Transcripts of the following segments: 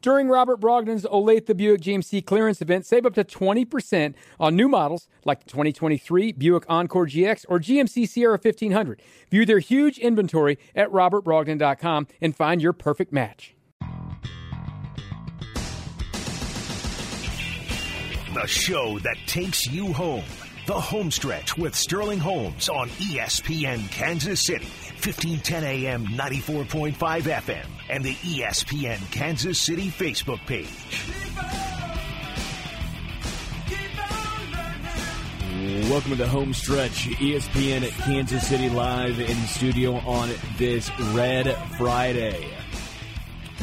During Robert Brogden's Olathe Buick GMC clearance event, save up to 20% on new models like the 2023 Buick Encore GX or GMC Sierra 1500. View their huge inventory at robertbrogden.com and find your perfect match. The show that takes you home. The home stretch with Sterling Holmes on ESPN Kansas City, 1510 AM, 94.5 FM, and the ESPN Kansas City Facebook page. Welcome to the home stretch. ESPN at Kansas City live in studio on this Red Friday.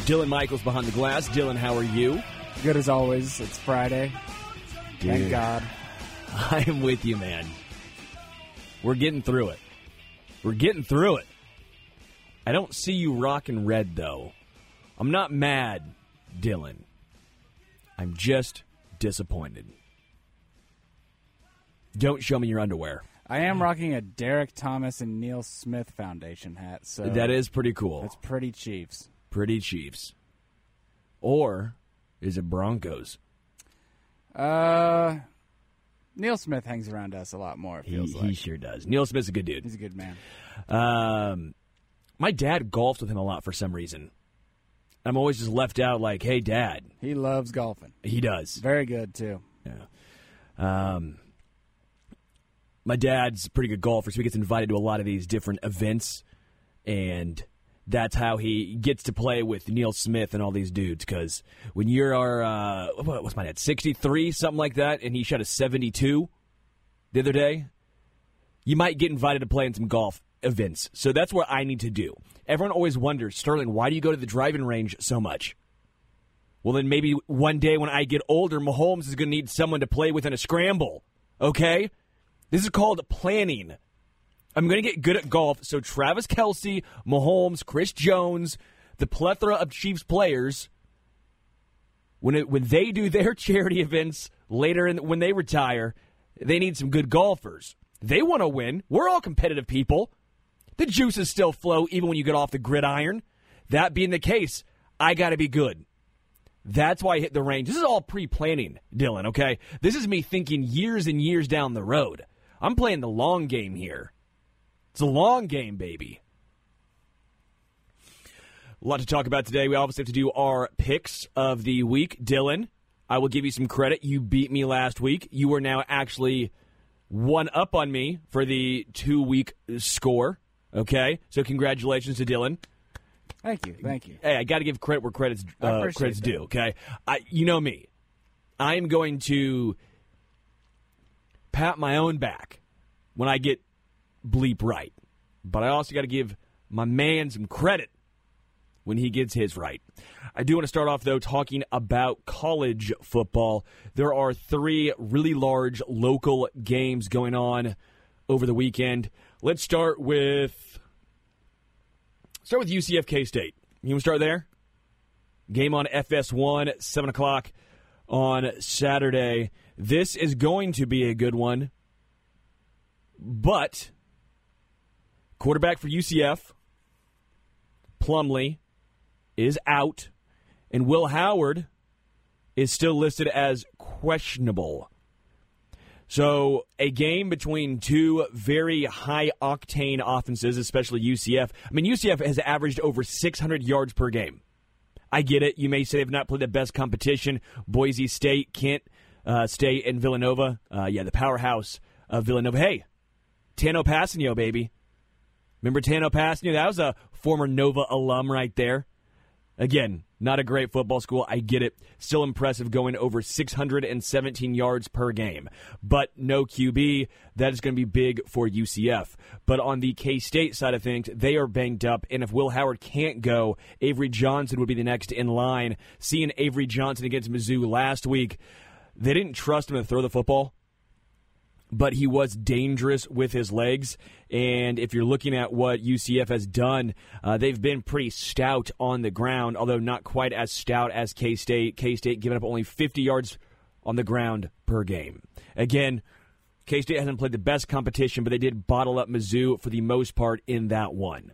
Dylan Michaels behind the glass. Dylan, how are you? Good as always. It's Friday. Thank God. I am with you, man. We're getting through it. We're getting through it. I don't see you rocking red, though. I'm not mad, Dylan. I'm just disappointed. Don't show me your underwear. I am rocking a Derrick Thomas and Neil Smith Foundation hat, so That is pretty cool. it's pretty Chiefs. pretty Chiefs. Or is it Broncos? Uh, Neil Smith hangs around us a lot more. It He, feels he like sure does. Neil Smith's a good dude. he's a good man. Um, my dad golfed with him a lot for some reason. I'm always just left out like, hey, dad. He loves golfing. He does. Very good too. Yeah. Um, my dad's a pretty good golfer, so he gets invited to a lot of these different events, and that's how he gets to play with Neil Smith and all these dudes. Because when you're, uh, what, what's my dad, 63, something like that, and he shot a 72 the other day, you might get invited to play in some golf events. So that's what I need to do. Everyone always wonders, Sterling, why do you go to the driving range so much? Well, then maybe one day when I get older, Mahomes is going to need someone to play with in a scramble. Okay? This is called planning. I'm going to get good at golf. So Travis Kelce, Mahomes, Chris Jones, the plethora of Chiefs players, when it, when they do their charity events later in, when they retire, they need some good golfers. They want to win. We're all competitive people. The juices still flow even when you get off the gridiron. That being the case, I got to be good. That's why I hit the range. This is all pre planning, Dylan, okay? This is me thinking years and years down the road. I'm playing the long game here. It's a long game, baby. A lot to talk about today. We obviously have to do our picks of the week. Dylan, I will give you some credit. You beat me last week. You are now actually one up on me for the two week score. Okay? So, congratulations to Dylan. Thank you. Thank you. Hey, I got to give credit where credit's uh, credit's that. due. Okay, I, you know me. I am going to pat my own back when I get bleep right, but I also got to give my man some credit when he gets his right. I do want to start off though talking about college football. There are three really large local games going on over the weekend. Let's start with Start with UCF K State. You want to start there? Game on FS1, 7 o'clock on Saturday. This is going to be a good one. But quarterback for UCF, Plumlee, is out, and Will Howard is still listed as questionable. So, a game between two very high octane offenses, especially UCF. I mean, UCF has averaged over 600 yards per game. I get it. You may say they've not played the best competition. Boise State, Kent uh, State, and Villanova. Uh, yeah, the powerhouse of Villanova. Hey, Tanoh Kpassagnon, baby. Remember Tanoh Kpassagnon? That was a former Nova alum right there. Again, not a great football school. I get it. Still impressive going over 617 yards per game. But no QB. That is going to be big for UCF. But on the K State side of things, they are banged up. And if Will Howard can't go, Avery Johnson would be the next in line. Seeing Avery Johnson against Mizzou last week, they didn't trust him to throw the football but he was dangerous with his legs. And if you're looking at what UCF has done, uh, they've been pretty stout on the ground, although not quite as stout as K State. K State giving up only 50 yards on the ground per game. Again, K State hasn't played the best competition, but they did bottle up Mizzou for the most part in that one.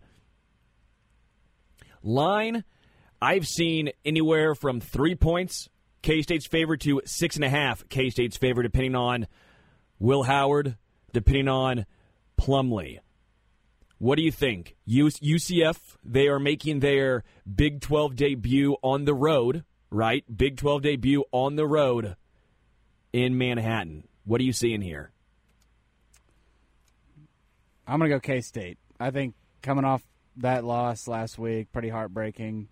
Line, I've seen anywhere from three points, K State's favor, to six and a half, K State's favor, depending on Will Howard, depending on Plumlee. What do you think? UCF, they are making their Big 12 debut on the road, right? Big 12 debut on the road in Manhattan. What are you seeing here? I'm going to go K State. I think coming off that loss last week, pretty heartbreaking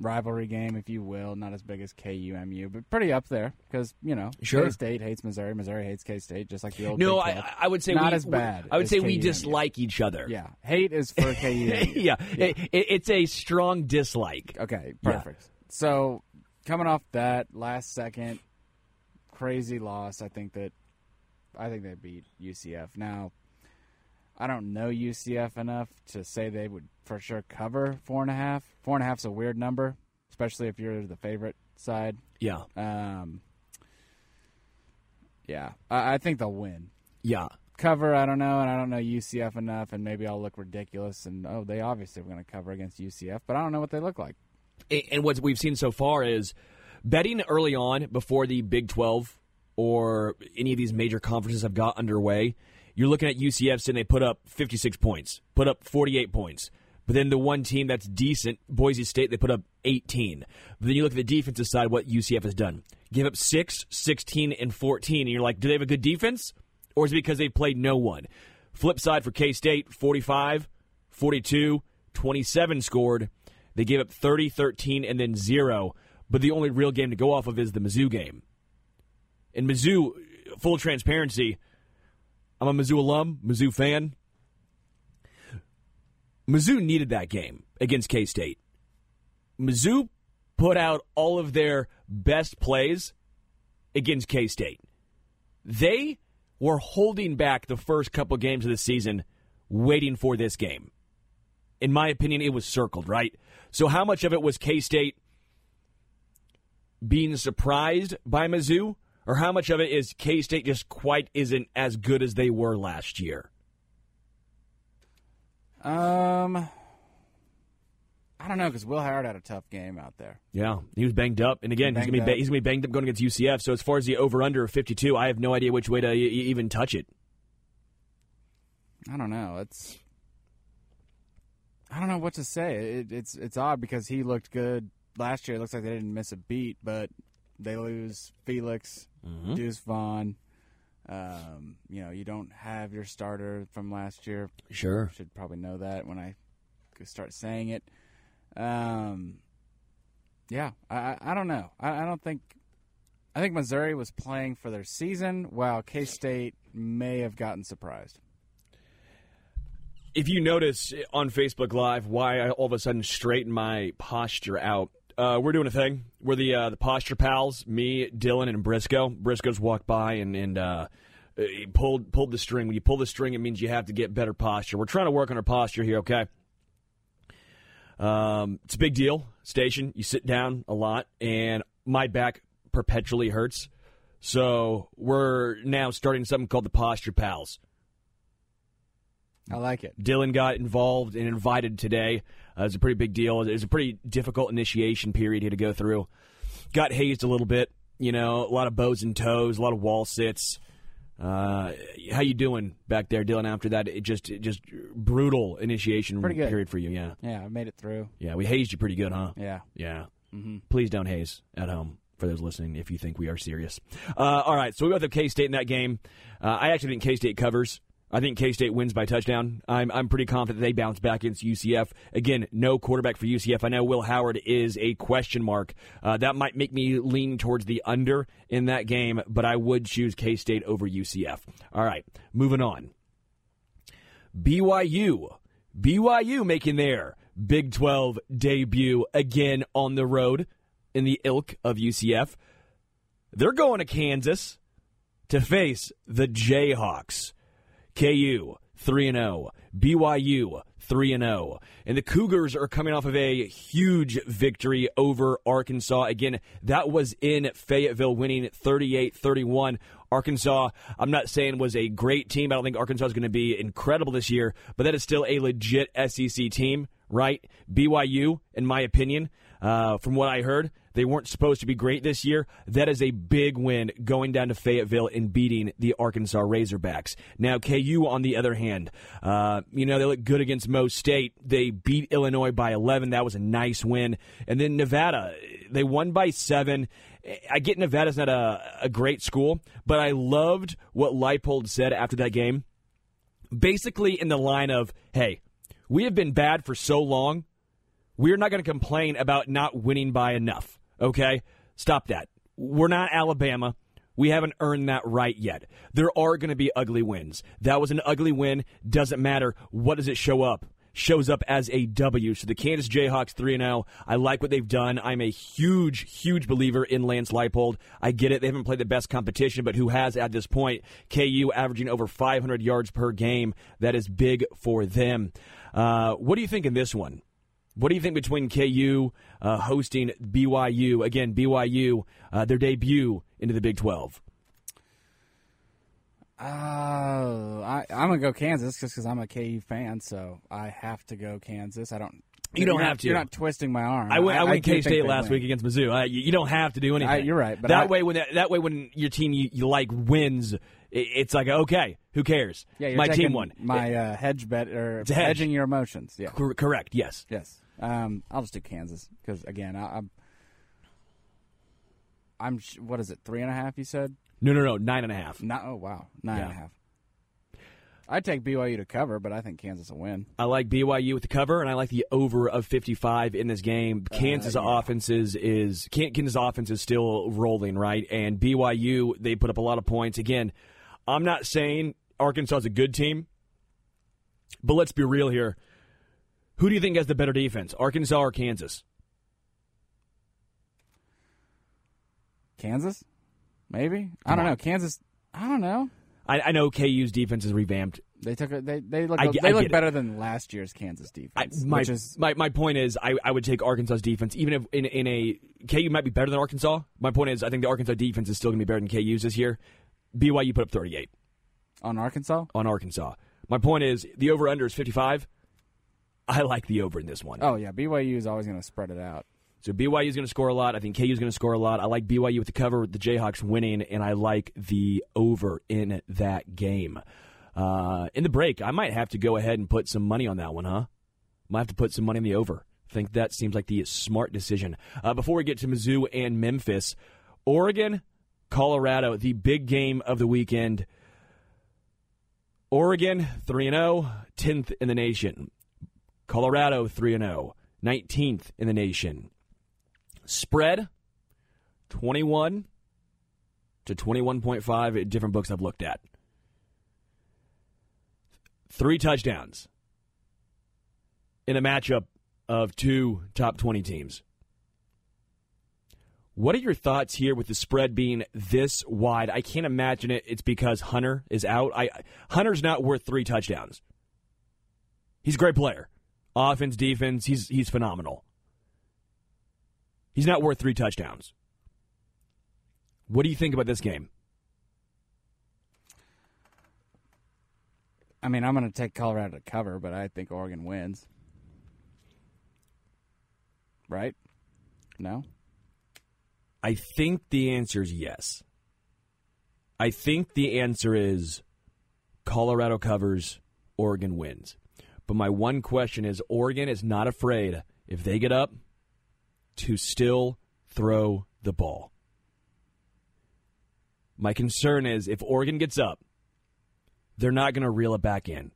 rivalry game, if you will. Not as big as KUMU, but pretty up there because you know sure. K State hates Missouri, Missouri hates K State, just like the old. No, I, I, would say not we, as bad. I would say KUMU. we dislike each other. Yeah, hate is for KU. yeah, yeah. It, it, it's a strong dislike. Okay, perfect. Yeah. So coming off that last second crazy loss, I think that I think they beat UCF. Now I don't know UCF enough to say they would for sure cover four and a half. Four and a half is a weird number, especially if you're the favorite side. Yeah. Um, yeah, I, I think they'll win. Yeah. Cover, I don't know, and I don't know UCF enough, and maybe I'll look ridiculous. And oh, they obviously were going to cover against UCF, but I don't know what they look like. And what we've seen so far is betting early on before the Big 12 or any of these major conferences have got underway you're looking at UCF saying they put up 56 points, put up 48 points. But then the one team that's decent, Boise State, they put up 18. But then you look at the defensive side, what UCF has done. Give up 6, 16, and 14. And you're like, do they have a good defense? Or is it because they played no one? Flip side for K State, 45, 42, 27 scored. They gave up 30, 13, and then 0. But the only real game to go off of is the Mizzou game. In Mizzou, full transparency, I'm a Mizzou alum, Mizzou fan. Mizzou needed that game against K State. Mizzou put out all of their best plays against K State. They were holding back the first couple games of the season, waiting for this game. In my opinion, it was circled, right? So, how much of it was K State being surprised by Mizzou? Or how much of it is K State just quite isn't as good as they were last year? Um, I don't know because Will Howard had a tough game out there. Yeah, he was banged up, and again, he's gonna be he's gonna be banged up going against UCF. So as far as the over under of fifty two, I have no idea which way to even touch it. I don't know. It's I don't know what to say. It, it's it's odd because he looked good last year. It looks like they didn't miss a beat, but they lose Felix, mm-hmm. Deuce Vaughn. Um, you know, you don't have your starter from last year. Sure, should probably know that when I start saying it. Um, yeah, I, I don't know. I, I don't think. I think Missouri was playing for their season, while K State may have gotten surprised. If you notice on Facebook Live why I all of a sudden straighten my posture out, uh, we're doing a thing. We're the uh, the posture pals. Me, Dylan, and Briscoe. Briscoe's walked by and and uh, he pulled pulled the string. When you pull the string, it means you have to get better posture. We're trying to work on our posture here. Okay. Um, it's a big deal. Station. You sit down a lot, and my back perpetually hurts. So we're now starting something called the Posture Pals. I like it. Dylan got involved and invited today. Uh, it was a pretty big deal. It was a pretty difficult initiation period here to go through. Got hazed a little bit, you know, a lot of bows and toes, a lot of wall sits. Uh, how you doing back there, Dylan? After that, it just it just brutal initiation period for you. Yeah, yeah, I made it through. Yeah, we hazed you pretty good, huh? Yeah, yeah. Mm-hmm. Please don't haze at home for those listening if you think we are serious. Uh, all right, so we got the K State in that game. Uh, I actually think K State covers. I think K State wins by touchdown. I'm I'm pretty confident they bounce back against UCF. Again, no quarterback for UCF. I know Will Howard is a question mark. Uh, that might make me lean towards the under in that game, but I would choose K State over UCF. All right, moving on. BYU, BYU making their Big 12 debut again on the road in the ilk of UCF. They're going to Kansas to face the Jayhawks. KU 3 and 0, BYU 3 and 0. And the Cougars are coming off of a huge victory over Arkansas. Again, that was in Fayetteville winning 38-31. Arkansas, I'm not saying was a great team. I don't think Arkansas is going to be incredible this year, but that is still a legit SEC team, right? BYU, in my opinion, Uh, from what I heard, they weren't supposed to be great this year. That is a big win going down to Fayetteville and beating the Arkansas Razorbacks. Now, KU, on the other hand, uh, you know, they look good against Mo State. They beat Illinois by 11. That was a nice win. And then Nevada, they won by seven. I get Nevada's not a, a great school, but I loved what Leipold said after that game. Basically, in the line of, hey, we have been bad for so long we're not going to complain about not winning by enough. Okay? Stop that. We're not Alabama. We haven't earned that right yet. There are going to be ugly wins. That was an ugly win. Doesn't matter. What does it show up? Shows up as a W. So the Kansas Jayhawks 3 0. I like what they've done. I'm a huge, huge believer in Lance Leipold. I get it. They haven't played the best competition, but who has at this point? KU averaging over 500 yards per game. That is big for them. Uh, what do you think in this one? What do you think between KU uh, hosting BYU again? BYU uh, their debut into the Big Twelve. Uh, I, I'm gonna go Kansas just because I'm a KU fan, so I have to go Kansas. I don't. You don't have not, to. You're not twisting my arm. I went, I, I went K State last win. week against Mizzou. Uh, you, you don't have to do anything. I- you're right, but that I- way, when that, that way when your team you, you like wins, it, it's like okay, who cares? Yeah, you're my team won. My uh, hedge bet or hedge. hedging your emotions. Yeah. Cor- correct. Yes. Yes. Um, I'll just do Kansas because again, I, I'm. I'm. sh- What is it? Three and a half? You said? No, no, no. Nine and a half. No. Oh wow, nine and a half. I'd take BYU to cover, but I think Kansas will win. I like BYU with the cover, and I like the over of 55 in this game. Kansas Uh, yeah. offense is, is Kansas offense is still rolling, right? And BYU they put up a lot of points. Again, I'm not saying Arkansas is a good team, but let's be real here. Who do you think has the better defense, Arkansas or Kansas? Kansas, maybe. I don't on. know. Kansas. I don't know. I, I know KU's defense is revamped. They took a, they they look I they I look get it. better than last year's Kansas I, defense, my, which is my my point is, I, I would take Arkansas's defense, even if in in a KU might be better than Arkansas. My point is, I think the Arkansas defense is still going to be better than KU's this year. BYU put up 38 on Arkansas. on Arkansas. My point is, the over under is 55. I like the over in this one. Oh yeah, BYU is always going to spread it out. So BYU is going to score a lot. I think KU is going to score a lot. I like BYU with the cover, with the Jayhawks winning, and I like the over in that game. Uh, in the break, I might have to go ahead and put some money on that one, huh? Might have to put some money on the over. think that seems like the smart decision. Uh, before we get to Mizzou and Memphis, Oregon, Colorado, the big game of the weekend. Oregon 3 0, 10th in the nation. Colorado 3 0, 19th in the nation. Spread 21 to 21.5 at different books I've looked at. Three touchdowns in a matchup of two top 20 teams. What are your thoughts here with the spread being this wide? I can't imagine it. It's because Hunter is out. I Hunter's not worth three touchdowns. He's a great player. Offense, defense, he's he's phenomenal. He's not worth three touchdowns. What do you think about this game? I mean, I'm going to take Colorado to cover, but I think Oregon wins. Right? No. I think the answer is yes. I think the answer is Colorado covers, Oregon wins. But my one question is Oregon is not afraid, if they get up, to still throw the ball. My concern is if Oregon gets up, they're not going to reel it back in.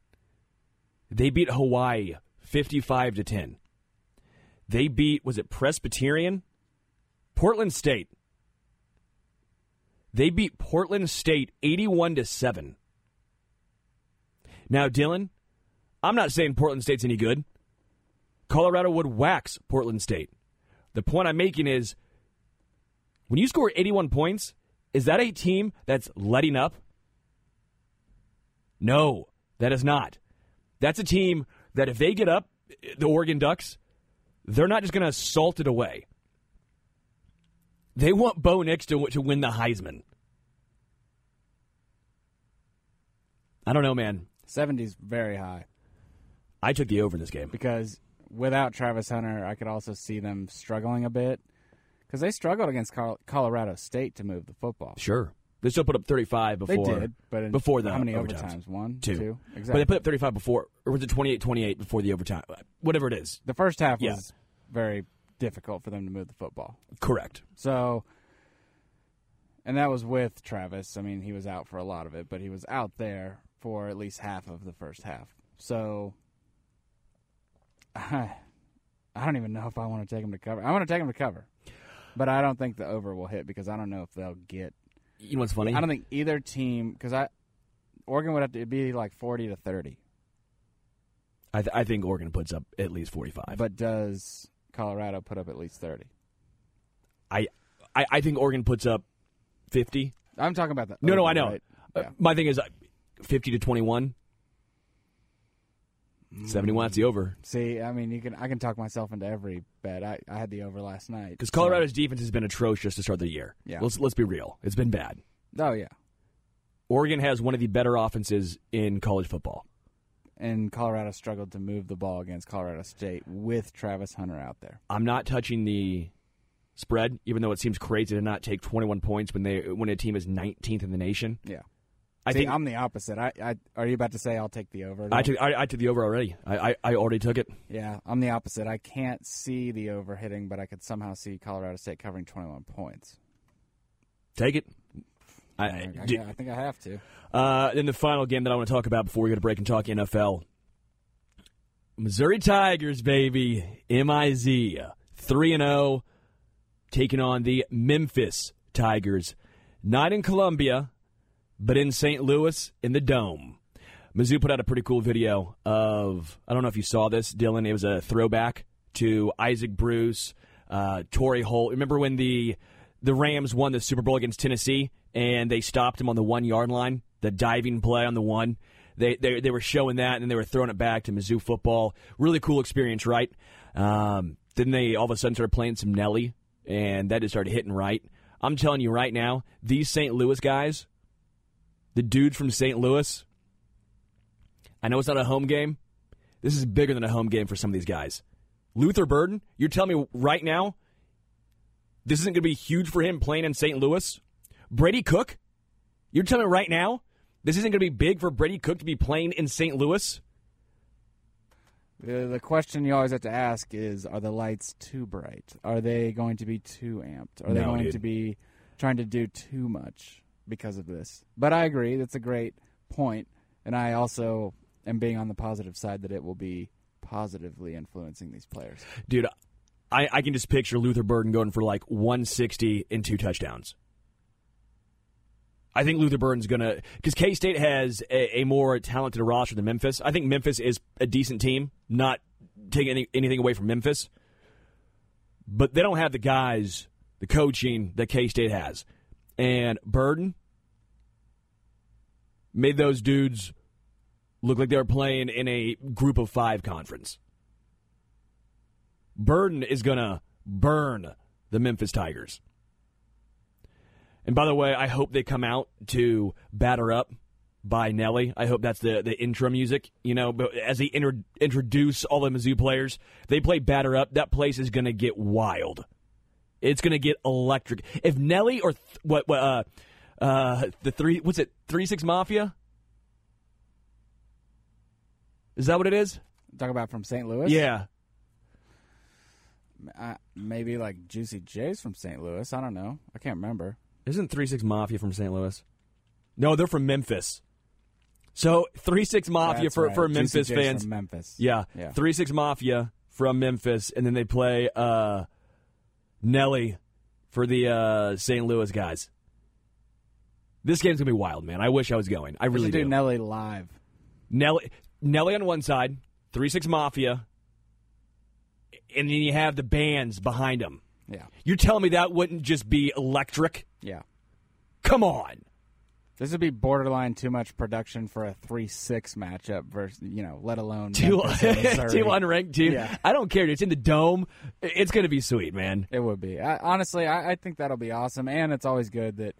They beat Hawaii 55 to 10. They beat was it Presbyterian? Portland State. They beat Portland State 81 to 7. Now, Dylan, I'm not saying Portland State's any good. Colorado would wax Portland State. The point I'm making is when you score 81 points, is that a team that's letting up? No, that is not. That's a team that if they get up, the Oregon Ducks, they're not just going to salt it away. They want Bo Nix to, to win the Heisman. I don't know, man. 70's very high I took the over in this game. because without Travis Hunter, I could also see them struggling a bit because they struggled against Col- Colorado State to move the football. Sure. They still put up 35 They before. did, but in, before the how many overtimes. One, Two. But exactly. they put up 35 before, or was it 28 28 before the overtime? Whatever it is. the first half Yeah. was very difficult for them to move the football. Correct. So, and that was with Travis. I mean, he was out for a lot of it, but he was out there for at least half of the first half. So, I, I don't even know if I want to take them to cover. I want to take them to cover, but I don't think the over will hit because I don't know if they'll get. You know what's funny? I don't think either team because I Oregon would have to it'd be like forty to thirty, I, th- I think Oregon puts up at least 45. but does Colorado put up at least thirty? I, I, I think Oregon puts up 50. I'm talking about that. No, no, I know. right? Uh, my thing is uh, 50 to 21. 71, that's the over. See, I mean, you can I can talk myself into every bet. I, I had the over last night Because so- Colorado's defense has been atrocious to start the year. Yeah. Let's, let's be real. It's been bad. oh yeah, Oregon has one of the better offenses in college football. and Colorado struggled to move the ball against Colorado State with Travis Hunter out there. I'm not touching the spread, even though it seems crazy to not take 21 points when they when a team is 19th in the nation. Yeah, I See, think I'm the opposite. I, I are you about to say I'll take the over? I took I, I took the over already. I, I I already took it. yeah, I'm the opposite. I can't see the over hitting, but I could somehow see Colorado State covering 21 points. Take it. I, I, I, I, do- I think I have to. Uh, then the final game that I want to talk about before we go to break and talk NFL. Missouri Tigers, baby. M-I-Z. 3 and 0. Taking on the Memphis Tigers. Not in Columbia, but in St. Louis in the Dome. Mizzou put out a pretty cool video of, I don't know if you saw this, Dylan. It was a throwback to Isaac Bruce, uh, Torry Holt. Remember when the the Rams won the Super Bowl against Tennessee and they stopped him on the one yard line, the diving play on the one? They, they, they were showing that and they were throwing it back to Mizzou football. Really cool experience, right? Um, then they all of a sudden started playing some Nelly, and that just started hitting right. I'm telling you right now, these St. Louis guys, the dude from St. Louis, I know it's not a home game. This is bigger than a home game for some of these guys. Luther Burden, you're telling me right now this isn't going to be huge for him playing in St. Louis? Brady Cook, you're telling me right now this isn't going to be big for Brady Cook to be playing in St. Louis? The, question you always have to ask is: Are the lights too bright? Are they going to be too amped? Are they going dude. to be trying to do too much because of this? But I agree; that's a great point, and I also am being on the positive side that it will be positively influencing these players. Dude, I, I can just picture Luther Burden going for like 160 and two touchdowns. I think Luther Burden's going to, because K State has a, a more talented roster than Memphis. I think Memphis is a decent team, not taking any, anything away from Memphis. But they don't have the guys, the coaching that K State has. And Burden made those dudes look like they were playing in a group of five conference. Burden is going to burn the Memphis Tigers. And by the way, I hope they come out to Batter Up by Nelly. I hope that's the, the intro music. You know, but as they inter- introduce all the Mizzou players, they play Batter Up. That place is going to get wild. It's going to get electric. If Nelly or th- what, what uh, uh, the three, what's it, 3 6 Mafia? Is that what it is? Talk about from St. Louis. Yeah. uh, maybe like Juicy J's from St. Louis. I don't know. I can't remember. Isn't Three Six Mafia from St. Louis? No, they're from Memphis. So Three Six Mafia That's for, right. for Memphis fans. from Memphis. Yeah. Yeah. Three Six Mafia from Memphis, and then they play uh, Nelly for the uh, St. Louis guys. This game's gonna be wild, man. I wish I was going. I really do do. Nelly live. Nelly, Nelly on one side, Three Six Mafia, and then you have the bands behind them. Yeah. You're telling me that wouldn't just be electric? Yeah. Come on. This would be borderline too much production for a three-six matchup versus you know, let alone two, Memphis and Missouri. two unranked team. Yeah. I don't care. It's in the dome. It's going to be sweet, man. It would be. I, honestly, I, I think that'll be awesome, and it's always good that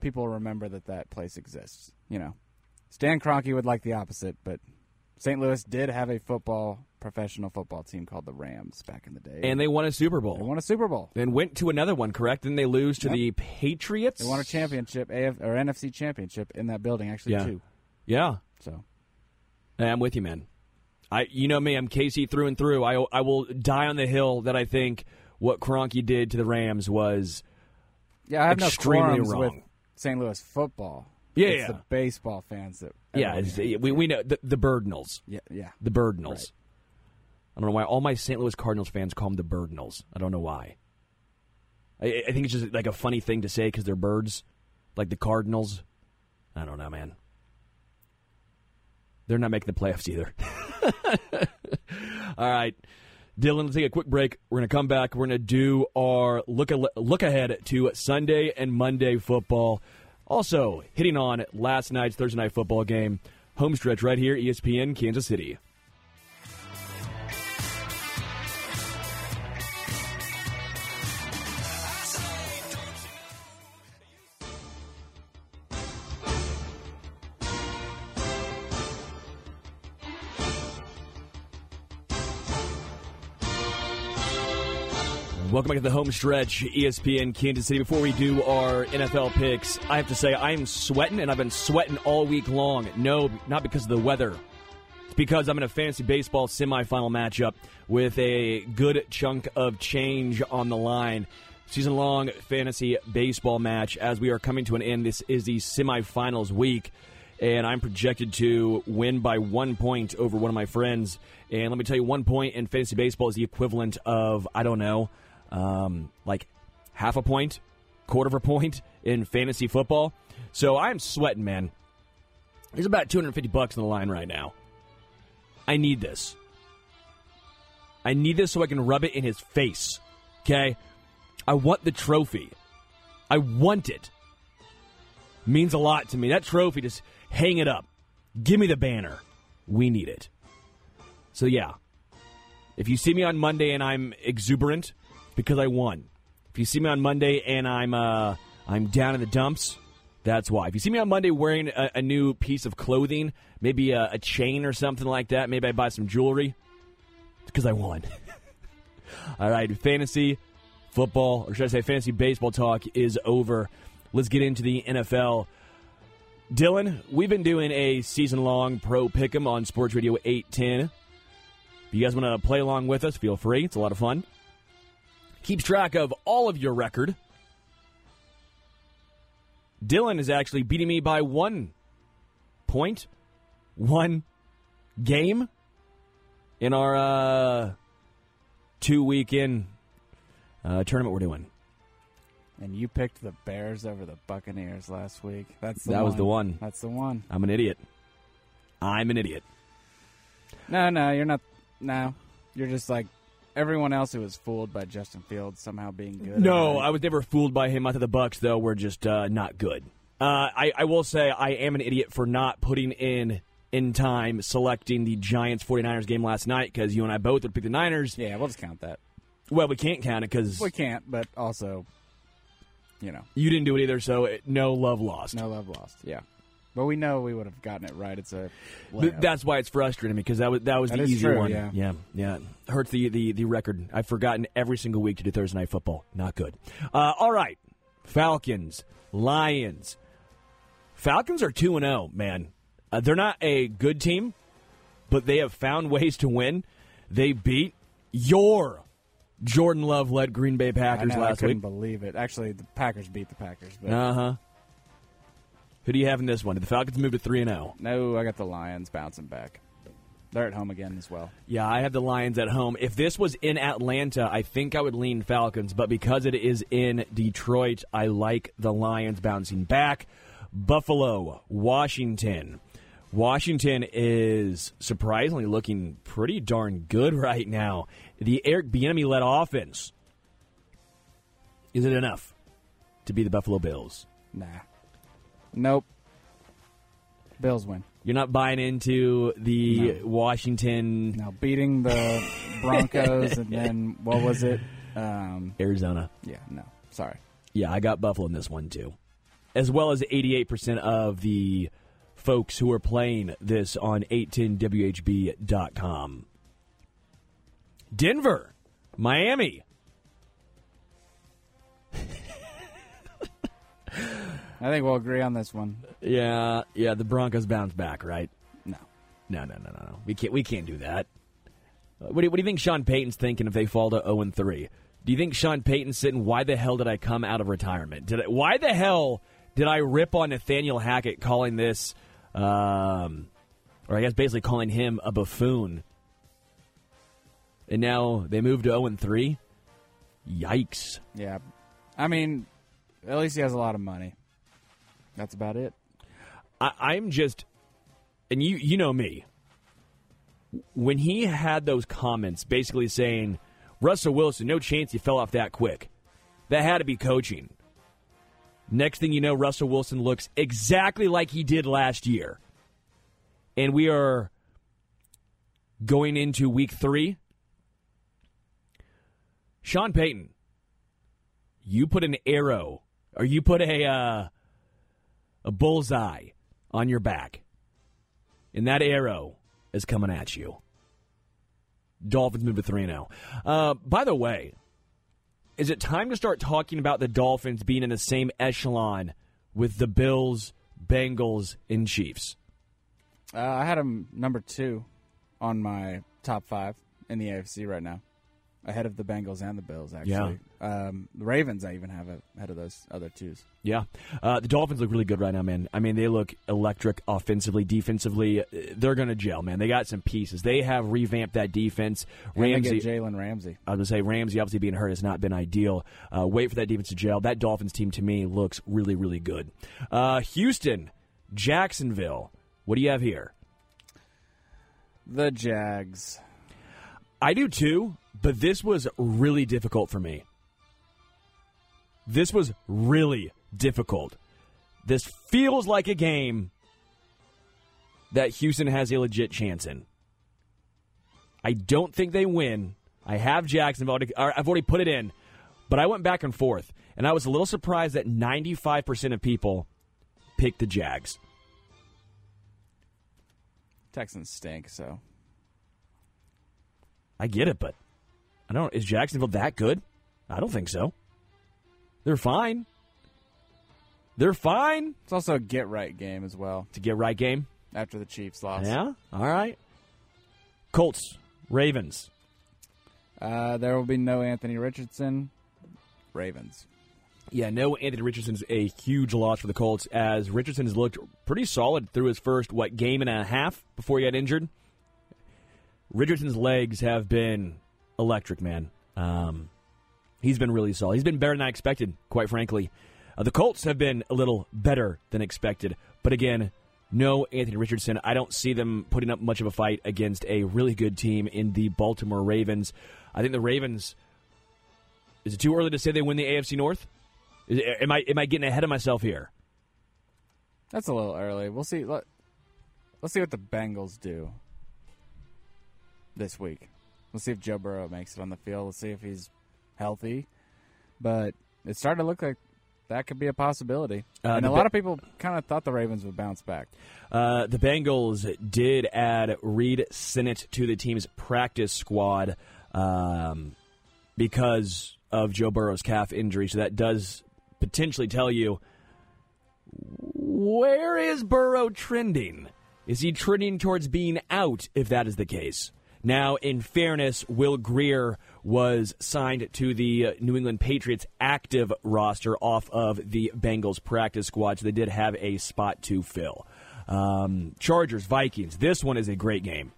people remember that that place exists. You know, Stan Kroenke would like the opposite, but St. Louis did have a football professional football team called the Rams back in the day, And they won a Super Bowl. they won a Super Bowl. and went to another one, correct? Then they lose to Yep. the Patriots. They won a championship, AF, or NFC championship in that building. Actually, Yeah. two. Yeah, So Hey, I'm with you, man. I, you know me, I'm Casey through and through. I, I will die on the hill that I think what Kroenke did to the Rams was yeah, I have Extremely no qualms with wrong. St. Louis football. Yeah, it's yeah. the baseball fans that. yeah, we we know the, the Birdnals, yeah, yeah. the Birdnals. Right. I don't know why all my St. Louis Cardinals fans call them the Birdnals. I don't know why. I, I think it's just like a funny thing to say because they're birds, like the Cardinals. I don't know, man. They're not making the playoffs either. All right. Dylan, let's take a quick break. We're going to come back. We're going to do our look a, look ahead to Sunday and Monday football. Also, hitting on last night's Thursday night football game, home stretch right here, ESPN Kansas City. Welcome back to the home stretch, ESPN Kansas City. Before we do our NFL picks, I have to say I'm sweating, and I've been sweating all week long. No, not because of the weather. It's because I'm in a fantasy baseball semifinal matchup with a good chunk of change on the line. Season long fantasy baseball match as we are coming to an end. This is the semifinals week, and I'm projected to win by one point over one of my friends. And let me tell you, one point in fantasy baseball is the equivalent of, I don't know, um, like half a point, quarter of a point in fantasy football. So I'm sweating, man. There's about 250 bucks on the line right now. I need this. I need this so I can rub it in his face. Okay? I want the trophy. I want it. Means a lot to me. That trophy, just hang it up. Give me the banner. We need it. So, yeah. If you see me on Monday and I'm exuberant, because I won. If you see me on Monday and I'm uh, I'm down in the dumps, that's why. If you see me on Monday wearing a, a new piece of clothing, maybe a, a chain or something like that, maybe I buy some jewelry, because I won. All right, fantasy football, or should I say fantasy baseball talk is over. Let's get into the NFL. Dylan, we've been doing a season long pro pick'em on Sports Radio 810. If you guys want to play along with us, feel free. It's a lot of fun. Keeps track of all of your record. Dylan is actually beating me by one point, one game in our uh, two weekend uh, tournament we're doing. And you picked the Bears over the Buccaneers last week. That's the That one. was the one. That's the one. I'm an idiot. I'm an idiot. No, no, you're not. No, you're just like everyone else who was fooled by Justin Fields somehow being good. No, I was never fooled by him. I thought the Bucs though were just uh, not good. Uh, I, I will say I am an idiot for not putting in in time selecting the Giants 49ers game last night because you and I both would pick the Niners. Yeah, we'll just count that. Well, we can't count it because We can't, but also, you know, you didn't do it either. So it, no love lost. no love lost. Yeah, but we know we would have gotten it right. It's a layup. That's why it's frustrating me because that was that was That the true, one. yeah. yeah, yeah. Hurts the, the the record. I've forgotten every single week to do Thursday night football. Not good. Uh, all right, Falcons, Lions. Falcons are two and zero. Man, uh, they're not a good team, but they have found ways to win. They beat your Jordan Love led Green Bay I, Packers know, I last couldn't week. believe it. Actually, the Packers beat the Packers, Uh huh. Who do you have in this one? Did the Falcons move to three and oh? zero? no, I got the Lions bouncing back. They're at home again as well. Yeah, I have the Lions at home. If this was in Atlanta, I think I would lean Falcons, but because it is in Detroit, I like the Lions bouncing back. Buffalo, Washington. Washington is surprisingly looking pretty darn good right now. The Eric Bieniemy led offense. Is it enough to be the Buffalo Bills? Nah, nope. Bills win. You're not buying into the Washington, Now beating the Broncos and then what was it? Um, Arizona. yeah, no, sorry. Yeah, I got Buffalo in this one too. As well as 88% of the folks who are playing this on 810WHB.com. Denver, Miami. I think we'll agree on this one. Yeah, yeah, the Broncos bounce back, right? No. No, no, no, no, no. We can't. We can't do that. Uh, What do, you, what do you think Sean Payton's thinking if they fall to zero and three? Do you think Sean Payton's sitting? Why the hell did I come out of retirement? Did I, why the hell did I rip on Nathaniel Hackett, calling this, um, or I guess basically calling him a buffoon? And now they moved to zero and three. Yikes! Yeah. I mean, at least he has a lot of money. That's about it. I, I'm just, and you you know me. When he had those comments, basically saying Russell Wilson, no chance he fell off that quick. That had to be coaching. Next thing you know, Russell Wilson looks exactly like he did last year, and we are going into week three. Sean Payton, you put an arrow, or you put a. Uh, a bullseye on your back, and that arrow is coming at you. Dolphins move to 3 0. Uh, by the way, is it time to start talking about the Dolphins being in the same echelon with the Bills, Bengals, and Chiefs? Uh, I had them number two on my top five in the AFC right now, ahead of the Bengals and the Bills. Actually, um, the Ravens I even have it ahead of those other twos. Yeah. Uh, the Dolphins look really good right now, man. I mean, they look electric offensively, defensively. Uh, They're going to gel, man. They got some pieces. They have revamped that defense. Ramsey. Jalen Ramsey. I was going to say Ramsey obviously being hurt has not been ideal. Uh, wait for that defense to gel. That Dolphins team to me looks really, really good. Uh, Houston, Jacksonville. What do you have here? The Jags. I do too, but this was really difficult for me. This was really difficult. This feels like a game that Houston has a legit chance in. I don't think they win. I have Jacksonville. I've already put it in, but I went back and forth, and I was a little surprised that 95% of people picked the Jags. Texans stink, so I get it, but I don't. Is Jacksonville that good? I don't think so. They're fine. They're fine it's also a get right game as well to get right game. after the Chiefs lost. Yeah. All right. Colts, Ravens. Uh, there will be no Anthony Richardson. Ravens. Yeah, no Anthony Richardson's a huge loss for the Colts as Richardson has looked pretty solid through his first what game and a half before he got injured. Richardson's legs have been electric, man. Um, he's been really solid. He's been better than I expected, quite frankly. Uh, the Colts have been a little better than expected, but again, no Anthony Richardson. I don't see them putting up much of a fight against a really good team in the Baltimore Ravens. I think the Ravens. Is it too early to say they win the AFC North? Is, am I am I getting ahead of myself here? That's a little early. We'll see. Let, let's see what the Bengals do this week. Let's see if Joe Burrow makes it on the field. Let's see if he's healthy. But it's starting to look like that could be a possibility. Uh, and a lot Ba- of people kind of thought the Ravens would bounce back. Uh, the Bengals did add Reid Sinnett to the team's practice squad um, because of Joe Burrow's calf injury. So that does potentially tell you where is Burrow trending? Is he trending towards being out if that is the case? Now, in fairness, Will Grier was signed to the uh, New England Patriots active roster off of the Bengals practice squad, so they did have a spot to fill. Um, Chargers, Vikings. This one is a great game.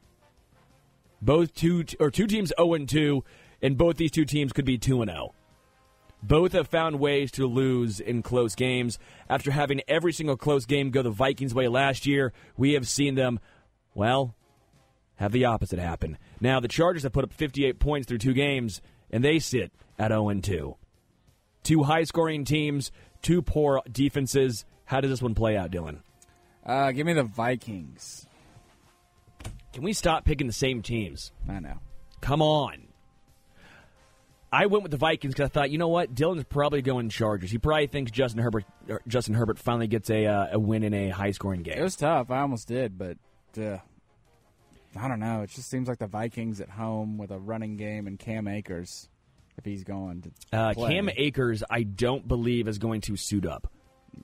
Both two or two teams 0 and 2, and both these two teams could be 2 and 0. Both have found ways to lose in close games. After having every single close game go the Vikings' way last year, we have seen them, well, have the opposite happen. Now, the Chargers have put up 58 points through two games, and they sit at 0 2. Two high scoring teams, two poor defenses. How does this one play out, Dylan? Uh, give me the Vikings. Can we stop picking the same teams? I know. Come on. I went with the Vikings because I thought, you know what, Dylan's probably going Chargers. He probably thinks Justin Herbert er, Justin Herbert finally gets a uh, a win in a high scoring game. It was tough. I almost did, but uh, I don't know. It just seems like the Vikings at home with a running game and Cam Akers, if he's going to uh. Cam Akers, I don't believe is going to suit up.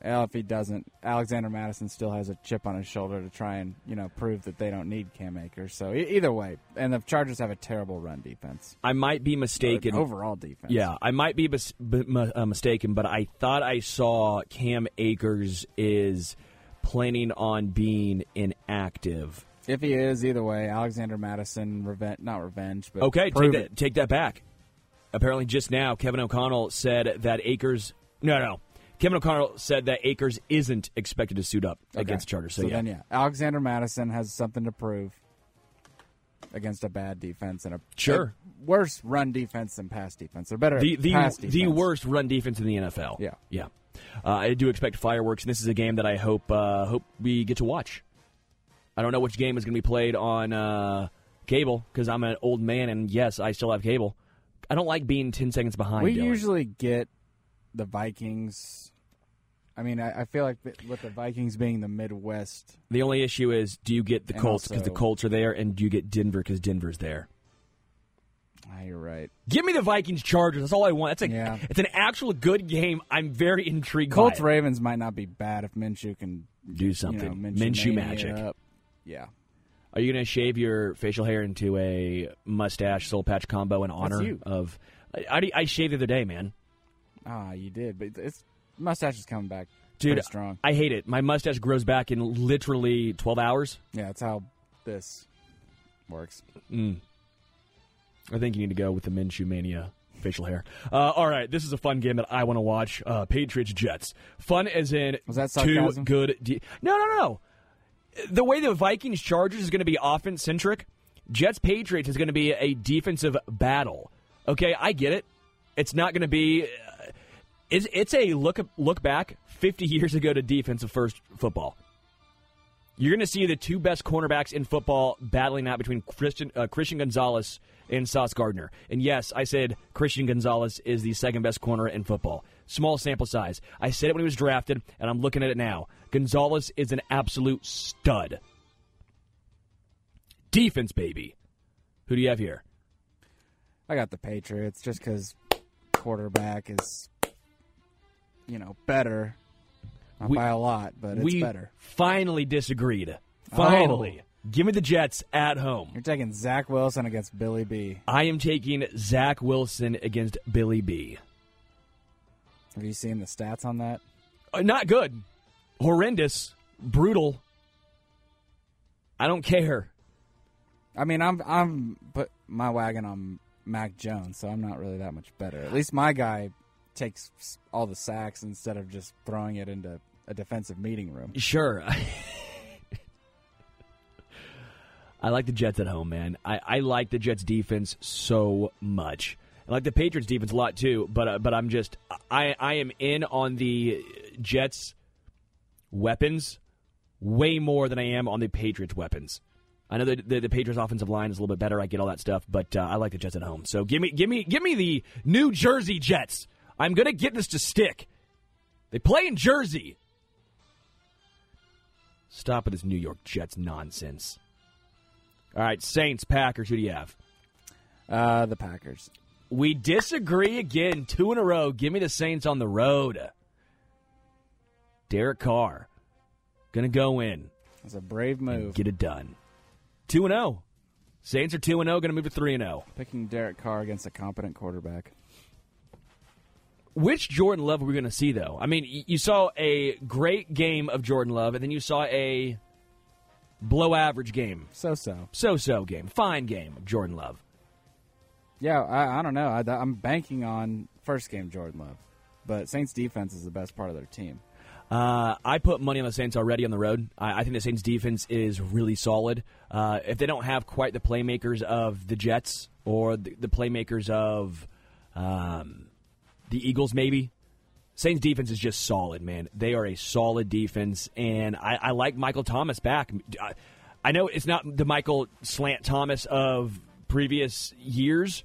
Well, if he doesn't, Alexander Mattison still has a chip on his shoulder to try and you know prove that they don't need Cam Akers. So e- either way, and the Chargers have a terrible run defense. I might be mistaken. Overall defense. Yeah, I might be mis- b- m- uh, mistaken, but I thought I saw Cam Akers is planning on being inactive. If he is, either way, Alexander Mattison, revenge, not revenge, but Okay, take that, take that back. Apparently, just now, Kevin O'Connell said that Akers. No, no. Kevin O'Connell said that Akers isn't expected to suit up Okay. against the Chargers. So, So yeah. then, yeah, Alexander Mattison has something to prove against a bad defense and a Sure. a worse run defense than pass defense. They're better the the the worst run defense in the NFL. Yeah. yeah. Uh, I do expect fireworks, and this is a game that I hope uh, hope we get to watch. I don't know which game is going to be played on uh, cable because I'm an old man, and yes, I still have cable. I don't like being ten seconds behind. We Dylan. usually get the Vikings. I mean, I, I feel like with the Vikings being the Midwest, the only issue is, do you get the Colts because the Colts are there, and do you get Denver because Denver's there? ah, you're right. Give me the Vikings Chargers. That's all I want. That's a Yeah. it's an actual good game. I'm very intrigued. Colts. Ravens might not be bad if Minshew can do you something. know, Minshew mania magic. Up. Yeah, Are you going to shave your facial hair into a mustache soul patch combo in honor you. of? I, I, I shaved the other day, man. ah, you did, but it's mustache is coming back, Dude, pretty strong. I hate it. My mustache grows back in literally 12 hours. Yeah, that's how this works. Mm. I think you need to go with the Minshew Mania facial hair. Uh, all right, this is a fun game that I want to watch. Uh, Patriots Jets. Fun as in Was that two good. De- no, no, no. The way the Vikings Chargers is going to be offense centric, Jets Patriots is going to be a defensive battle. Okay, I get it. It's not going to be. Uh, it's, it's a look look back 50 years ago to defensive first football. You're going to see the two best cornerbacks in football battling out between Christian uh, Christian Gonzalez and Sauce Gardner. And yes, I said Christian Gonzalez is the second best corner in football. Small sample size. I said it when he was drafted, and I'm looking at it now. Gonzalez is an absolute stud. Defense, baby. Who do you have here? I got the Patriots just because quarterback is, you know, better. Not We- by a lot, but it's we better. finally disagreed. Finally. Oh. Give me the Jets at home. You're taking Zach Wilson against Billy B. I am taking Zach Wilson against Billy B. Have you seen the stats on that? Uh, not good. Horrendous. Brutal. I don't care. I mean, I'm I'm put my wagon on Mac Jones, so I'm not really that much better. At least my guy takes all the sacks instead of just throwing it into a defensive meeting room. Sure. I like the Jets at home, man. I, I like the Jets defense so much. I like the Patriots defense a lot too, but uh, but I'm just I I am in on the Jets weapons way more than I am on the Patriots weapons. I know that the, the Patriots offensive line is a little bit better. I get all that stuff, but uh, I like the Jets at home. So give me give me give me the New Jersey Jets. I'm gonna get this to stick. They play in Jersey. Stop with this New York Jets nonsense. All right, Saints, Packers, who do you have? Uh, the Packers. We disagree again, two in a row. Give me the Saints on the road. Derek Carr, gonna go in, That's a brave move. get it done. Two and zero. Saints are two and zero. Gonna move to three and oh. zero. Picking Derek Carr against a competent quarterback. Which Jordan Love are we going to see, though? I mean, you saw a great game of Jordan Love, and then you saw a below average game, So so. so so game, fine game of Jordan Love. Yeah, I, I don't know. I, I'm banking on first game Jordan Love, but Saints defense is the best part of their team. Uh, I put money on the Saints already on the road. I, I think the Saints defense is really solid. Uh, if they don't have quite the playmakers of the Jets or the, the playmakers of um, the Eagles, maybe. Saints defense is just solid, man. They are a solid defense, and I, I like Michael Thomas back. I, I know it's not the Michael Slant Thomas of previous years,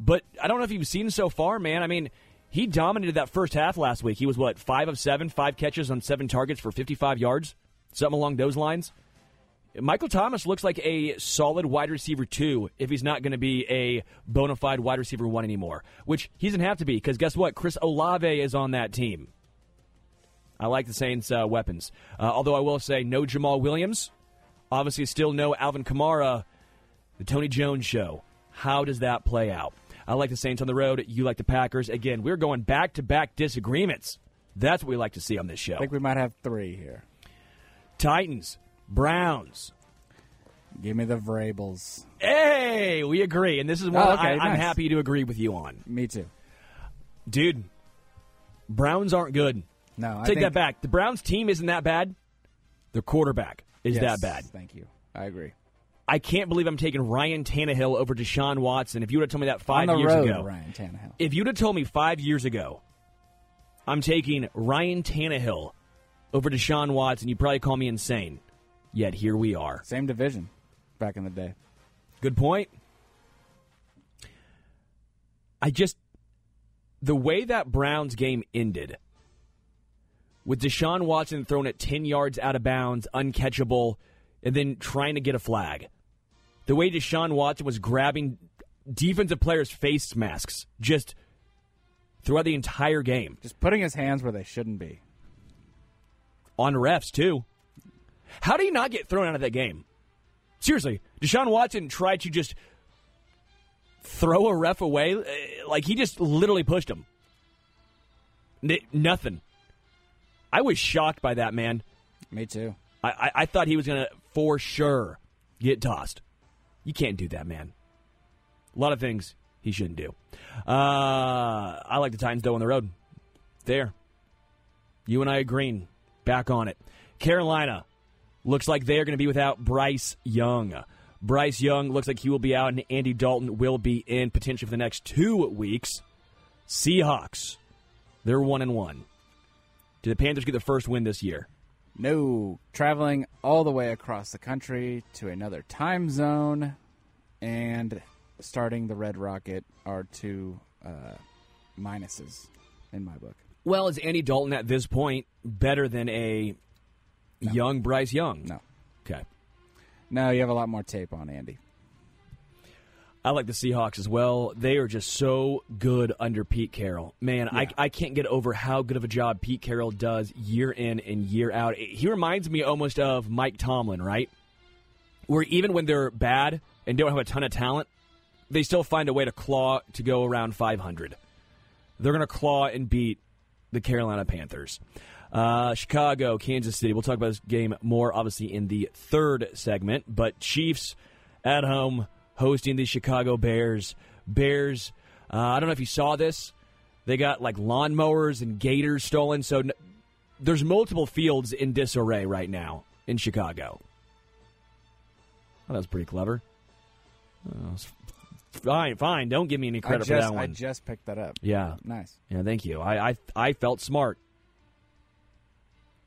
But I don't know if you've seen so far, man. I mean, he dominated that first half last week. He was what five of seven, five catches on seven targets for 55 yards, something along those lines. Michael Thomas looks like a solid wide receiver two if he's not going to be a bona fide wide receiver one anymore, which he doesn't have to be because guess what? Chris Olave is on that team. I like the Saints' uh, weapons. Uh, although I will say, no Jamaal Williams. Obviously, still no Alvin Kamara. The Tony Jones show. How does that play out? I like the Saints on the road. You like the Packers. Again, we're going back to back disagreements. That's what we like to see on this show. I think we might have three here. Titans, Browns. Give me the Vrabels. Hey, we agree. And this is one Oh, okay, I, I'm happy to agree with you on. Me too. Dude, Browns aren't good. No, I Take think, that back. The Browns team isn't that bad. Their quarterback is Yes, that bad. Thank you. I agree. I can't believe I'm taking Ryan Tannehill over Deshaun Watson. If you would have told me that five years road, ago, Ryan Tannehill. if you'd have told me five years ago, I'm taking Ryan Tannehill over Deshaun Watson, you'd probably call me insane. Yet here we are. Same division back in the day. Good point. I just the way that Browns game ended with Deshaun Watson thrown at 10 yards out of bounds, uncatchable, and then trying to get a flag. The way Deshaun Watson was grabbing defensive players' face masks just throughout the entire game. Just putting his hands where they shouldn't be. on refs too. How do you not get thrown out of that game? Seriously, Deshaun Watson tried to just throw a ref away, eh, like he just literally pushed him. N- nothing. I was shocked by that man. Me too. I, I, I thought he was gonna for sure get tossed. You can't do that, man. A lot of things he shouldn't do. Uh, I like the Titans though on the road. There. You and I agreeing. Back on it. Carolina looks like they are going to be without Bryce Young. Bryce Young looks like he will be out, and Andy Dalton will be in potentially for the next two weeks. Seahawks, they're one and one. Did the Panthers get the first win this year? No, traveling all the way across the country to another time zone and starting the Red Rocket are two uh, minuses in my book. Well, is Andy Dalton at this point better than a young Bryce Young? No. Okay. No, you have a lot more tape on Andy. I like the Seahawks as well. They are just so good under Pete Carroll. Man, I, I can't get over how good of a job Pete Carroll does year in and year out. He reminds me almost of Mike Tomlin, right? Where even when they're bad and don't have a ton of talent, they still find a way to claw to go around 500. They're going to claw and beat the Carolina Panthers. Uh, Chicago, Kansas City. We'll talk about this game more, obviously, in the third segment. But Chiefs at home hosting the Chicago Bears. Bears, uh, I don't know if you saw this. They got like lawnmowers and gators stolen. So n- there's multiple fields in disarray right now in Chicago. Well, that was pretty clever. Oh, fine, fine. Don't give me any credit just, for that one. I just picked that up. yeah, Nice. yeah. Thank you. I, I I felt smart.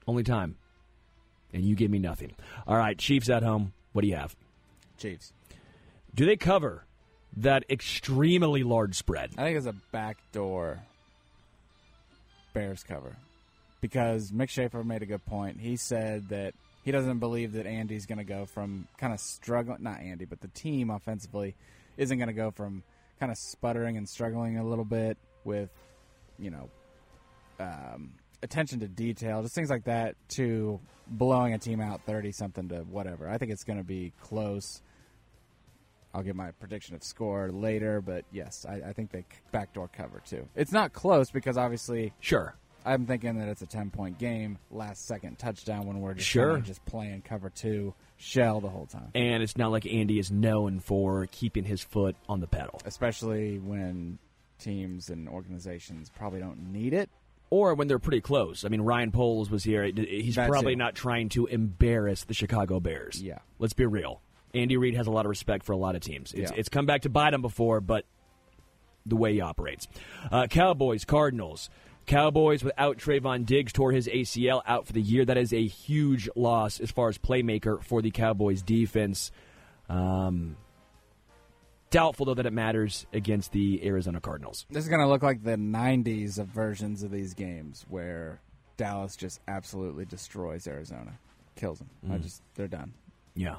Only time, and you give me nothing. All right, Chiefs at home. What do you have? Chiefs. Do they cover that extremely large spread? I think it's a backdoor Bears cover because Mick Schaefer made a good point. He said that he doesn't believe that Andy's going to go from kind of struggling, not Andy, but the team offensively isn't going to go from kind of sputtering and struggling a little bit with, you know, um, attention to detail, just things like that, to blowing a team out 30 something to whatever. I think it's going to be close. I'll give my prediction of score later, but yes, I, I think they backdoor cover too. It's not close because obviously Sure. I'm thinking that it's a 10 point game, last second touchdown when we're just Sure. just playing cover two shell the whole time. And it's not like Andy is known for keeping his foot on the pedal. Especially when teams and organizations probably don't need it. Or when they're pretty close. I mean, Ryan Poles was here. He's probably not trying to embarrass the Chicago Bears. Yeah. Let's be real. Andy Reid has a lot of respect for a lot of teams. It's, Yeah. it's come back to bite him before, but the way he operates. Uh, Cowboys, Cardinals. Cowboys without Trevon Diggs tore his ACL out for the year. That is a huge loss as far as playmaker for the Cowboys defense. Um, Doubtful though that it matters against the Arizona Cardinals. This is going to look like the 90s of versions of these games where Dallas just absolutely destroys Arizona, kills them. I just they're done. Yeah.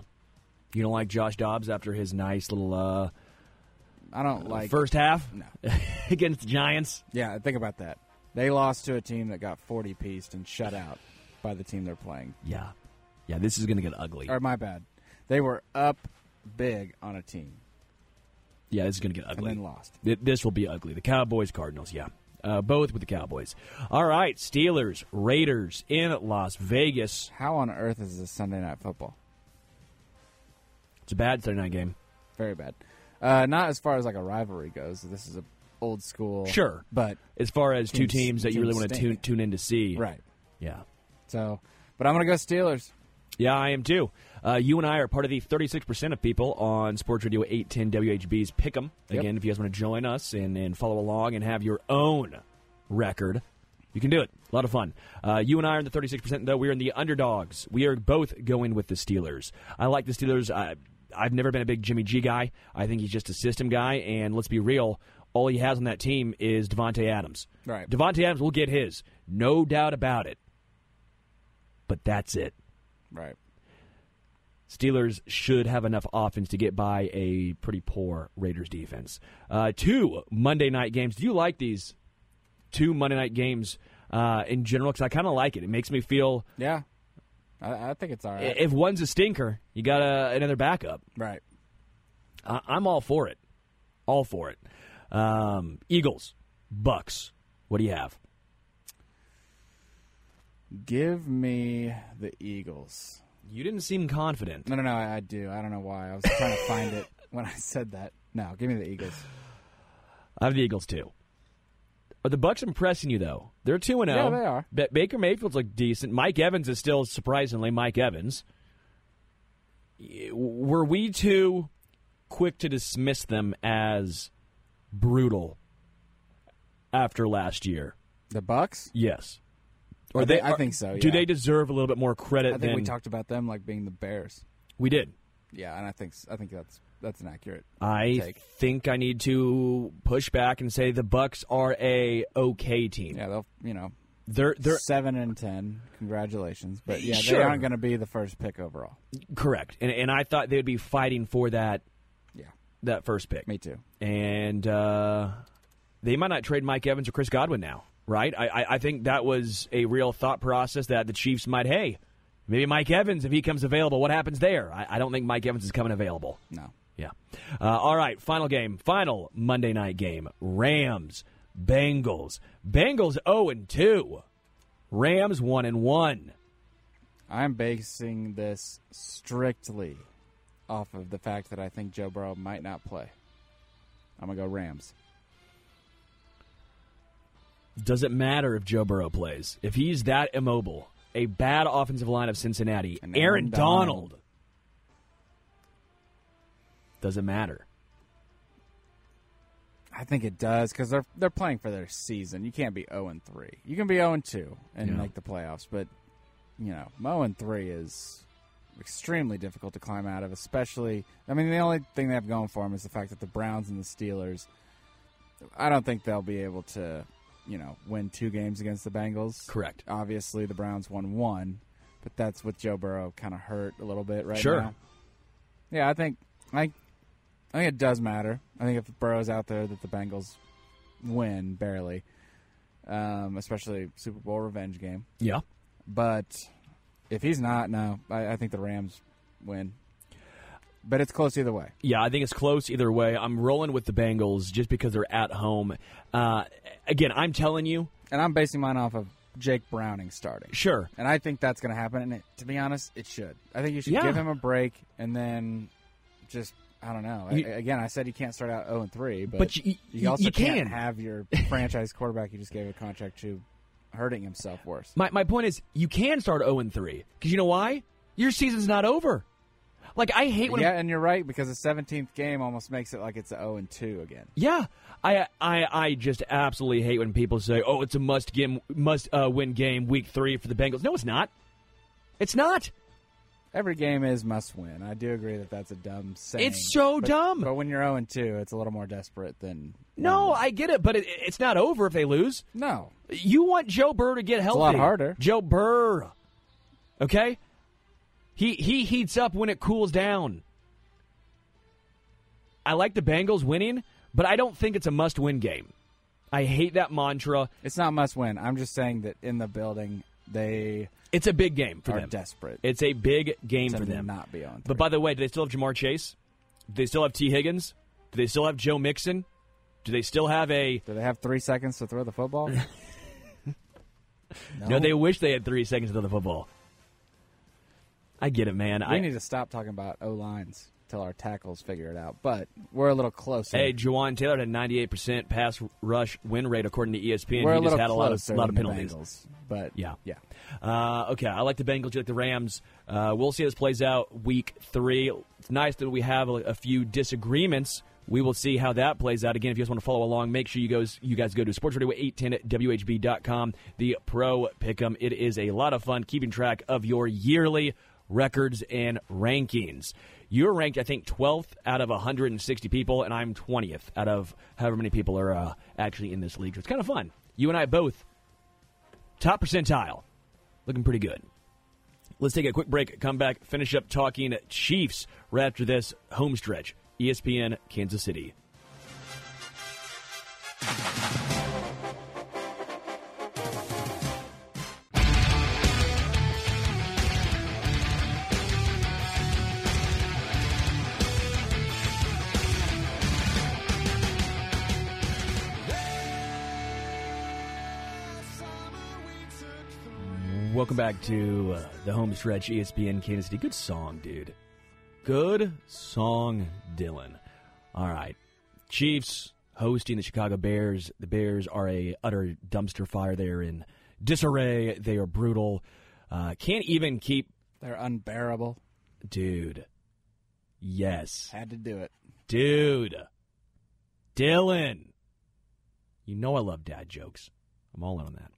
You don't like Josh Dobbs after his nice little uh, I don't like first half No. against the Giants? Yeah, think about that. They lost to a team that got 40 pieced and shut out by the team they're playing. Yeah. Yeah, this is going to get ugly. Or my bad. They were up big on a team Yeah, this is going to get and ugly. then lost. This will be ugly. The Cowboys, Cardinals, yeah. Uh, both with the Cowboys. All right, Steelers, Raiders in Las Vegas. How on earth is this Sunday night football? It's a bad Sunday night game. Very bad. Uh, not as far as like a rivalry goes. This is a old school. Sure. But As far as two Teams- teams that you really want to tune, tune in to see. right. Yeah. So, but I'm gonna go Steelers. Yeah, I am too. Uh, you and I are part of the 36% of people on Sports Radio 810 WHB's Pick'em. Yep. Again, if you guys want to join us and, and follow along and have your own record, you can do it. A lot of fun. Uh, you and I are in the 36%, though. We're in the underdogs. We are both going with the Steelers. I like the Steelers. I, I've never been a big Jimmy G guy. I think he's just a system guy. And let's be real, all he has on that team is Davante Adams. Right. Davante Adams will get his. No doubt about it. But that's it. Right. Steelers should have enough offense to get by a pretty poor Raiders defense. Uh, two Monday night games. Do you like these two Monday night games uh, in general? Because I kind of like it. It makes me feel Yeah. I, I think it's all right. if one's a stinker, you got a, another backup. right. I, I'm all for it. All for it. Um, Eagles, Bucs. What do you have? Give me the Eagles. You didn't seem confident. No, no, no. I, I do. I don't know why. I was trying to find it when I said that. No, give me the Eagles. I have the Eagles too. Are the Bucs impressing you though? They're two and zero. Yeah, oh. they are. Ba- Baker Mayfield's look decent. Mike Evans is still surprisingly Mike Evans. Were we too quick to dismiss them as brutal after last year? The Bucs. Yes. I thi- I think so, Do they deserve a little bit more credit I think than we talked about them like being the Bears. we did? Yeah, and I think I think that's that's an accurate. I Take. think I need to push back and say the Bucs are a okay team. Yeah, they'll you know They're they're seven and ten. Congratulations, but yeah, Sure. they aren't going to be the first pick overall. correct, and and I thought they'd be fighting for that Yeah, that first pick. me too. and uh, they might not trade Mike Evans or Chris Godwin now, right? I, I, I think that was a real thought process that the Chiefs might, hey, maybe Mike Evans, if he comes available, what happens there? I, I don't think Mike Evans is coming available. No, Yeah. Uh, all right, final game, final Monday night game Rams, Bengals. Bengals 0 and 2, Rams 1 and 1. I'm basing this strictly off of the fact that I think Joe Burrow might not play. I'm gonna go Rams. Does it matter if Joe Burrow plays? If he's that immobile, a bad offensive line of Cincinnati, And Aaron, Aaron Donald. Donald. Does it matter? I think it does because they're they're playing for their season. You can't be 0 and 3. You can be 0 and 2 and Yeah. make the playoffs, but you know, 0 and 3 is extremely difficult to climb out of. Especially, I mean, the only thing they have going for them is the fact that the Browns and the Steelers. I don't think they'll be able to, you know, win two games against the Bengals. Correct. Obviously, the Browns won one, but that's with Joe Burrow kind of hurt a little bit right Sure. now. Yeah, I think I, I think it does matter. I think if Burrow's out there, that the Bengals win barely, um, especially Super Bowl revenge game. Yeah. But if he's not, no, I, I think the Rams win. But it's close either way. Yeah, I think it's close either way. I'm rolling with the Bengals just because they're at home. Uh, again, I'm telling you, And I'm basing mine off of Jake Browning starting. sure. And I think that's going to happen. And it, to be honest, it should. I think you should Yeah. give him a break and then just I don't know. I- again, I said you can't start out 0 and 3, but, But you- you- also you can't have your franchise quarterback you just gave a contract to hurting himself worse. My, my point is, you can start 0 and 3. Because you know why? Your season's not over. Like, I hate when. yeah, and you're right because the 17th game almost makes it like it's 0 and 2 again. Yeah, I, I I just absolutely hate when people say, "Oh, it's a must game, must uh, win game, week three for the Bengals." No, it's not. It's not. Every game is must win. I do agree that that's a dumb saying. It's so but- dumb. But when you're 0 and 2, it's a little more desperate than. No, I get it, but it, it's not over if they lose. No. You want Joe Burr to get healthy. A lot harder. Joe Burr. Okay? He he heats up when it cools down. I like the Bengals winning, but I don't think it's a must-win game. I hate that mantra. It's not must win. I'm just saying that in the building, they It's a big game for them. desperate It's a big game for them. not be on. But by the way, do they still have Ja'Marr Chase? Do they still have Tee Higgins? Do they still have Joe Mixon? Do they still have a? do they have three seconds to throw the football? No, they wish they had three seconds to throw the football. I get it, man. We I, need to stop talking about O lines till our tackles figure it out. But we're a little closer. Hey, Jawaan Taylor had a 98% pass rush win rate according to ESPN. we're he a just had a lot of, lot of penalties. Bengals, but Yeah. yeah. Uh, okay, I like the Bengals. You like the Rams. Uh, we'll see how this plays out week three. It's nice that we have a, a few disagreements. We will see how that plays out. Again, if you guys want to follow along, make sure you guys you guys go to sportsradio810 at WHB.com, the Pro Pick'em. It is a lot of fun keeping track of your yearly records and rankings. You're ranked, I think, 12th out of 160 people, and I'm 20th out of however many people are uh, actually in this league. So it's kind of fun. You and I both top percentile. Looking pretty good. Let's take a quick break, come back, finish up talking Chiefs right after this home stretch. ESPN Kansas City. Welcome back to uh, the home stretch, ESPN Kansas City. Good song, dude. Good song, Dylan. All right. Chiefs hosting the Chicago Bears. The Bears are a utter dumpster fire. They are in disarray. They are brutal. Uh, can't even keep, They're unbearable. dude. Yes, Had to do it. dude. Dylan. You know I love dad jokes. I'm all in on that.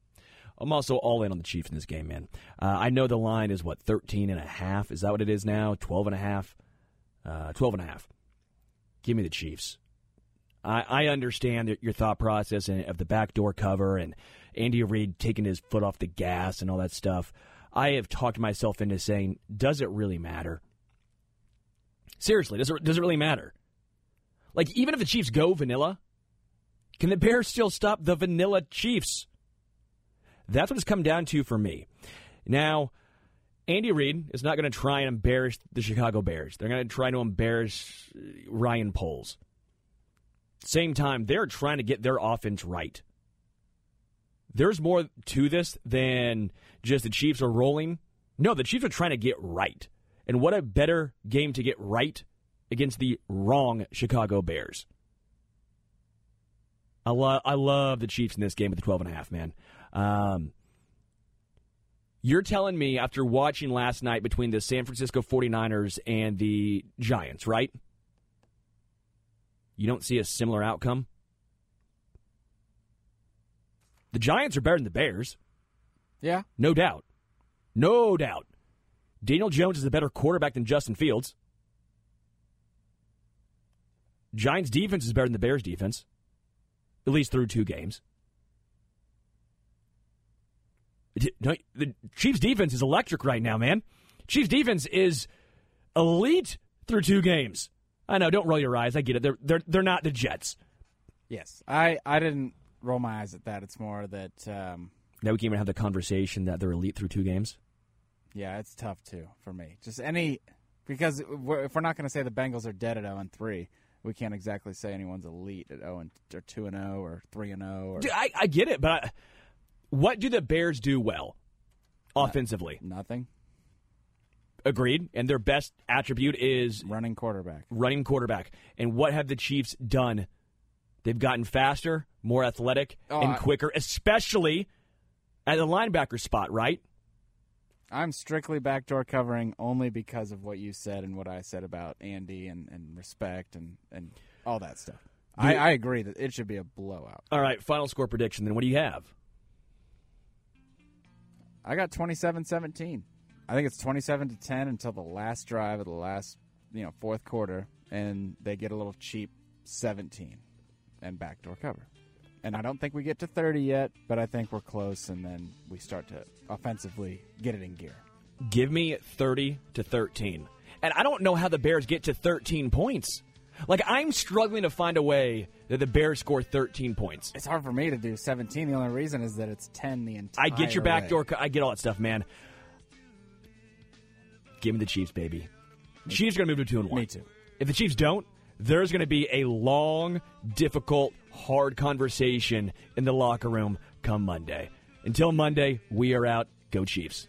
I'm also all in on the Chiefs in this game, man. Uh, I know the line is what 13 and a half. Is that what it is now? 12 and a half. Uh, 12 and a half. Give me the Chiefs. I, I understand your thought process and of the backdoor cover and Andy Reid taking his foot off the gas and all that stuff. I have talked myself into saying, does it really matter? Seriously, does it does it really matter? Like even if the Chiefs go vanilla, can the Bears still stop the vanilla Chiefs? That's what it's come down to for me. Now, Andy Reid is not going to try and embarrass the Chicago Bears. They're going to try to embarrass uh, Ryan Poles. Same time, they're trying to get their offense right. There's more to this than just the Chiefs are rolling. No, the Chiefs are trying to get right. And what a better game to get right against the wrong Chicago Bears. I love I love the Chiefs in this game with the 12 and a half, man. Um, you're telling me after watching last night between the San Francisco 49ers and the Giants, right? You don't see a similar outcome? The Giants are better than the Bears, Yeah. no doubt. No doubt. Daniel Jones is a better quarterback than Justin Fields. Giants defense is better than the Bears defense, at least through two games. The Chiefs defense is electric right now, man. Chiefs defense is elite through two games. I know, don't roll your eyes. I get it. They're they're they're not the Jets. Yes. I, I didn't roll my eyes at that. It's more that, um, Now we can even have the conversation that they're elite through two games. yeah, it's tough too for me. Just any because we're, if we're not going to say the Bengals are dead at zero and three, we can't exactly say anyone's elite at zero and or two and zero or three and zero or Dude, I, I get it, but I, what do the Bears do well offensively? nothing. Agreed. And their best attribute is Running quarterback. running quarterback. And what have the Chiefs done? They've gotten faster, more athletic, Oh, and I- quicker, especially at the linebacker spot, right? I'm strictly backdoor covering only because of what you said and what I said about Andy and, and respect and, and all that stuff. I, I agree that it should be a blowout. All right, final score prediction. Then what do you have? I got 27 17. I think it's 27 to 10 until the last drive of the last, you know, fourth quarter, and they get a little cheap 17 and backdoor cover. And I don't think we get to 30 yet, but I think we're close, and then we start to offensively get it in gear. Give me 30 to 13. And I don't know how the Bears get to 13 points. Like, I'm struggling to find a way that the Bears score 13 points. It's hard for me to do 17. The only reason is that it's 10 the entire I get your backdoor. co- I get all that stuff, man. Give me the Chiefs, baby. Chiefs are going to move to two and one. Me too. If the Chiefs don't, there's going to be a long, difficult, hard conversation in the locker room come Monday. Until Monday, we are out. Go Chiefs.